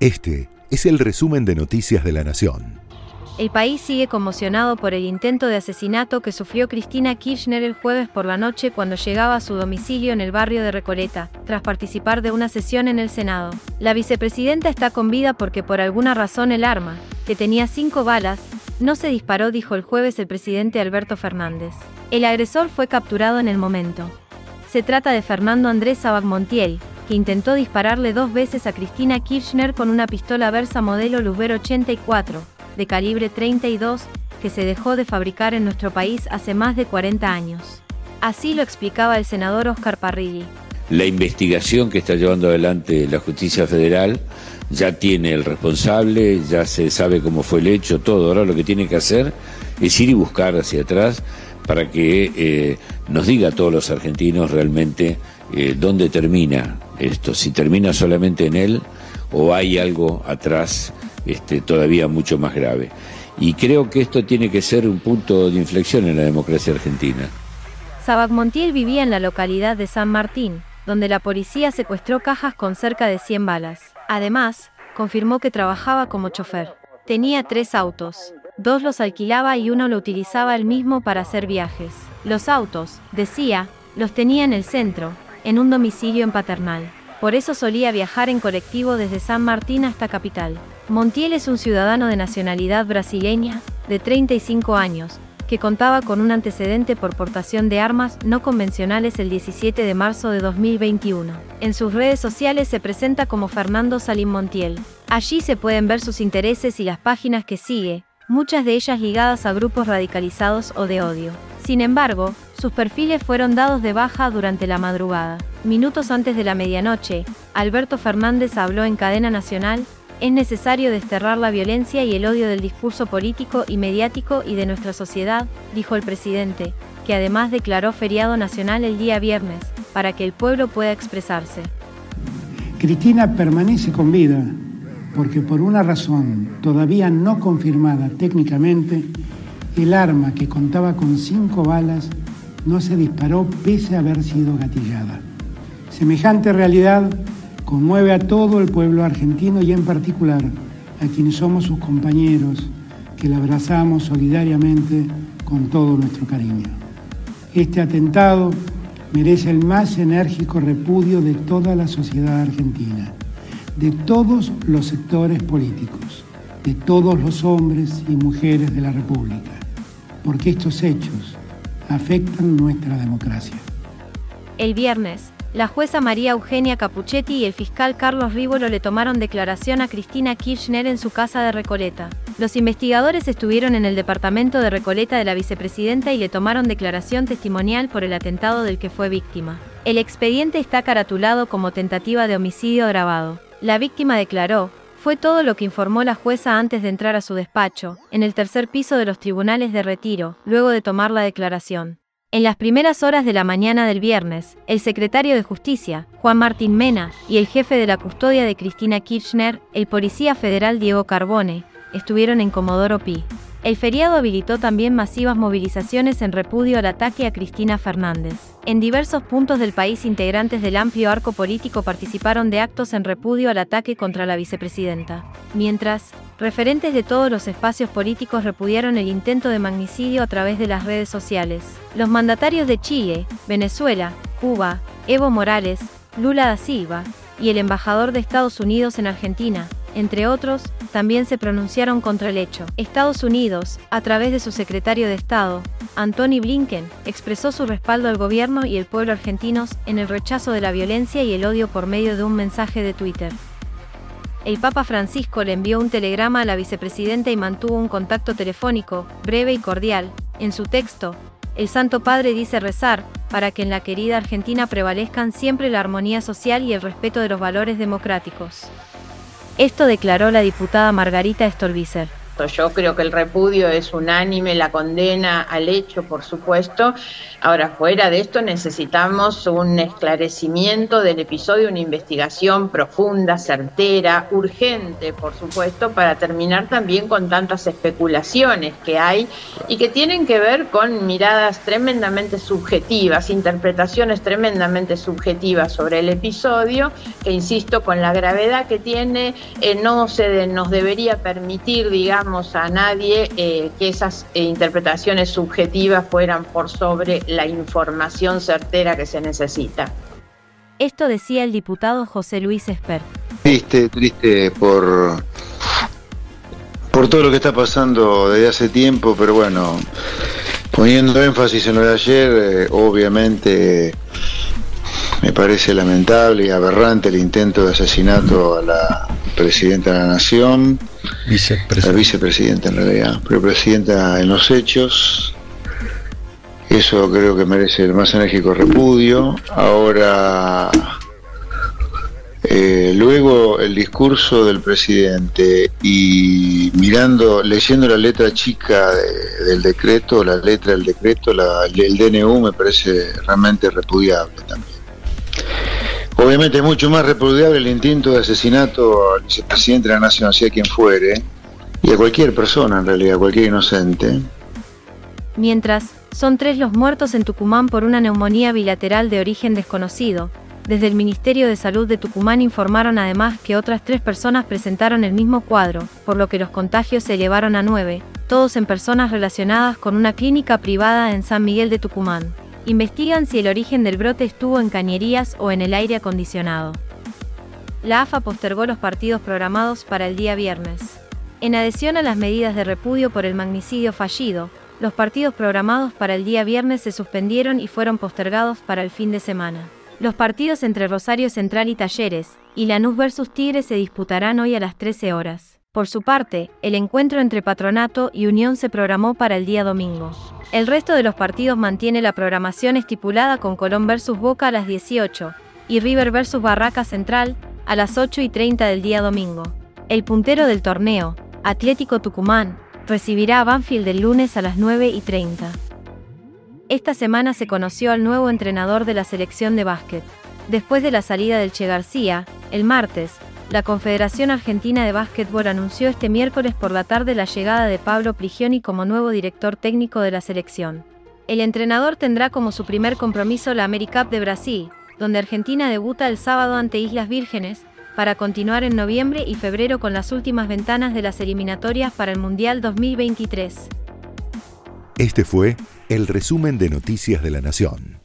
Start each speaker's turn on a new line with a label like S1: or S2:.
S1: Este es el resumen de Noticias de la Nación.
S2: El país sigue conmocionado por el intento de asesinato que sufrió Cristina Kirchner el jueves por la noche cuando llegaba a su domicilio en el barrio de Recoleta, tras participar de una sesión en el Senado. La vicepresidenta está con vida porque por alguna razón el arma, que tenía cinco balas, no se disparó, dijo el jueves el presidente Alberto Fernández. El agresor fue capturado en el momento. Se trata de Fernando Andrés Sabac Montiel, intentó dispararle dos veces a Cristina Kirchner con una pistola Versa modelo Luber 84, de calibre 32, que se dejó de fabricar en nuestro país hace más de 40 años. Así lo explicaba el senador Oscar Parrilli.
S3: La investigación que está llevando adelante la justicia federal ya tiene el responsable, ya se sabe cómo fue el hecho, todo. Ahora lo que tiene que hacer es ir y buscar hacia atrás para que eh, nos diga a todos los argentinos realmente eh, dónde termina esto, si termina solamente en él o hay algo atrás este, todavía mucho más grave. Y creo que esto tiene que ser un punto de inflexión en la democracia argentina.
S2: Sabac Montiel vivía en la localidad de San Martín, donde la policía secuestró cajas con cerca de 100 balas. Además, confirmó que trabajaba como chofer. Tenía tres autos. Dos los alquilaba y uno lo utilizaba él mismo para hacer viajes. Los autos, decía, los tenía en el centro, en un domicilio en Paternal. Por eso solía viajar en colectivo desde San Martín hasta Capital. Montiel es un ciudadano de nacionalidad brasileña, de 35 años, que contaba con un antecedente por portación de armas no convencionales el 17 de marzo de 2021. En sus redes sociales se presenta como Fernando Salim Montiel. Allí se pueden ver sus intereses y las páginas que sigue, muchas de ellas ligadas a grupos radicalizados o de odio. Sin embargo, sus perfiles fueron dados de baja durante la madrugada. Minutos antes de la medianoche, Alberto Fernández habló en cadena nacional, es necesario desterrar la violencia y el odio del discurso político y mediático y de nuestra sociedad, dijo el presidente, que además declaró feriado nacional el día viernes, para que el pueblo pueda expresarse.
S4: Cristina permanece con vida porque por una razón todavía no confirmada técnicamente, el arma que contaba con cinco balas no se disparó pese a haber sido gatillada. Semejante realidad conmueve a todo el pueblo argentino y en particular a quienes somos sus compañeros, que la abrazamos solidariamente con todo nuestro cariño. Este atentado merece el más enérgico repudio de toda la sociedad argentina de todos los sectores políticos, de todos los hombres y mujeres de la República, porque estos hechos afectan nuestra democracia.
S2: El viernes, la jueza María Eugenia Capuchetti y el fiscal Carlos Rívolo le tomaron declaración a Cristina Kirchner en su casa de Recoleta. Los investigadores estuvieron en el departamento de Recoleta de la vicepresidenta y le tomaron declaración testimonial por el atentado del que fue víctima. El expediente está caratulado como tentativa de homicidio grabado. La víctima declaró, fue todo lo que informó la jueza antes de entrar a su despacho, en el tercer piso de los tribunales de retiro, luego de tomar la declaración. En las primeras horas de la mañana del viernes, el secretario de Justicia, Juan Martín Mena, y el jefe de la custodia de Cristina Kirchner, el policía federal Diego Carbone, estuvieron en Comodoro Pi. El feriado habilitó también masivas movilizaciones en repudio al ataque a Cristina Fernández. En diversos puntos del país integrantes del amplio arco político participaron de actos en repudio al ataque contra la vicepresidenta. Mientras, referentes de todos los espacios políticos repudiaron el intento de magnicidio a través de las redes sociales. Los mandatarios de Chile, Venezuela, Cuba, Evo Morales, Lula da Silva, y el embajador de Estados Unidos en Argentina, entre otros, también se pronunciaron contra el hecho. Estados Unidos, a través de su secretario de Estado, Antony Blinken, expresó su respaldo al gobierno y el pueblo argentinos en el rechazo de la violencia y el odio por medio de un mensaje de Twitter. El Papa Francisco le envió un telegrama a la vicepresidenta y mantuvo un contacto telefónico, breve y cordial. En su texto, el Santo Padre dice rezar, para que en la querida Argentina prevalezcan siempre la armonía social y el respeto de los valores democráticos. Esto declaró la diputada Margarita Stolbizer.
S5: Yo creo que el repudio es unánime, la condena al hecho, por supuesto. Ahora, fuera de esto, necesitamos un esclarecimiento del episodio, una investigación profunda, certera, urgente, por supuesto, para terminar también con tantas especulaciones que hay y que tienen que ver con miradas tremendamente subjetivas, interpretaciones tremendamente subjetivas sobre el episodio, que insisto, con la gravedad que tiene, eh, no se nos debería permitir, digamos, a nadie eh, que esas eh, interpretaciones subjetivas fueran por sobre la información certera que se necesita.
S2: Esto decía el diputado José Luis Esper.
S6: Triste, triste por, por todo lo que está pasando desde hace tiempo, pero bueno, poniendo énfasis en lo de ayer, obviamente me parece lamentable y aberrante el intento de asesinato a la presidenta de la Nación, la vicepresidenta en realidad, pero presidenta en los hechos. Eso creo que merece el más enérgico repudio. Ahora, eh, luego el discurso del presidente y mirando, leyendo la letra chica del decreto, la letra del decreto, el DNU me parece realmente repudiable también. Obviamente es mucho más repudiable el intento de asesinato al vicepresidente de la Nación, sea quien fuere, y a cualquier persona en realidad, a cualquier inocente.
S2: Mientras, son tres los muertos en Tucumán por una neumonía bilateral de origen desconocido. Desde el Ministerio de Salud de Tucumán informaron además que otras tres personas presentaron el mismo cuadro, por lo que los contagios se elevaron a nueve, todos en personas relacionadas con una clínica privada en San Miguel de Tucumán. Investigan si el origen del brote estuvo en cañerías o en el aire acondicionado. La AFA postergó los partidos programados para el día viernes. En adhesión a las medidas de repudio por el magnicidio fallido, los partidos programados para el día viernes se suspendieron y fueron postergados para el fin de semana. Los partidos entre Rosario Central y Talleres y Lanús versus Tigre se disputarán hoy a las 13 horas. Por su parte, el encuentro entre Patronato y Unión se programó para el día domingo. El resto de los partidos mantiene la programación estipulada con Colón versus Boca a las 18 y River versus Barraca Central a las 8 y 30 del día domingo. El puntero del torneo, Atlético Tucumán, recibirá a Banfield el lunes a las 9 y 30. Esta semana se conoció al nuevo entrenador de la selección de básquet. Después de la salida del Che García, el martes, la Confederación Argentina de Básquetbol anunció este miércoles por la tarde la llegada de Pablo Prigioni como nuevo director técnico de la selección. El entrenador tendrá como su primer compromiso la AmeriCup de Brasil, donde Argentina debuta el sábado ante Islas Vírgenes, para continuar en noviembre y febrero con las últimas ventanas de las eliminatorias para el Mundial 2023.
S1: Este fue el resumen de Noticias de la Nación.